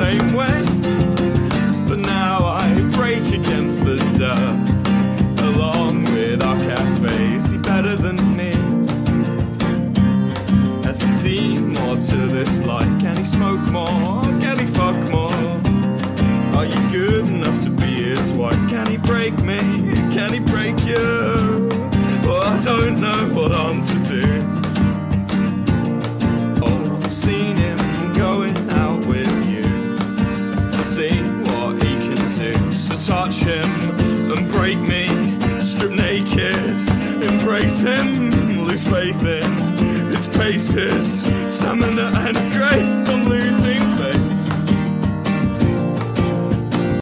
same way. But now I break against the dirt, along with our cafe. See better than me. Has he seen more to this life? Can he smoke more? Can he fuck more? Are you good enough to be his wife? Can he break me? Can he break you? Well, I don't know what answer. touch him and break me, strip naked, embrace him, lose faith in his paces, stamina.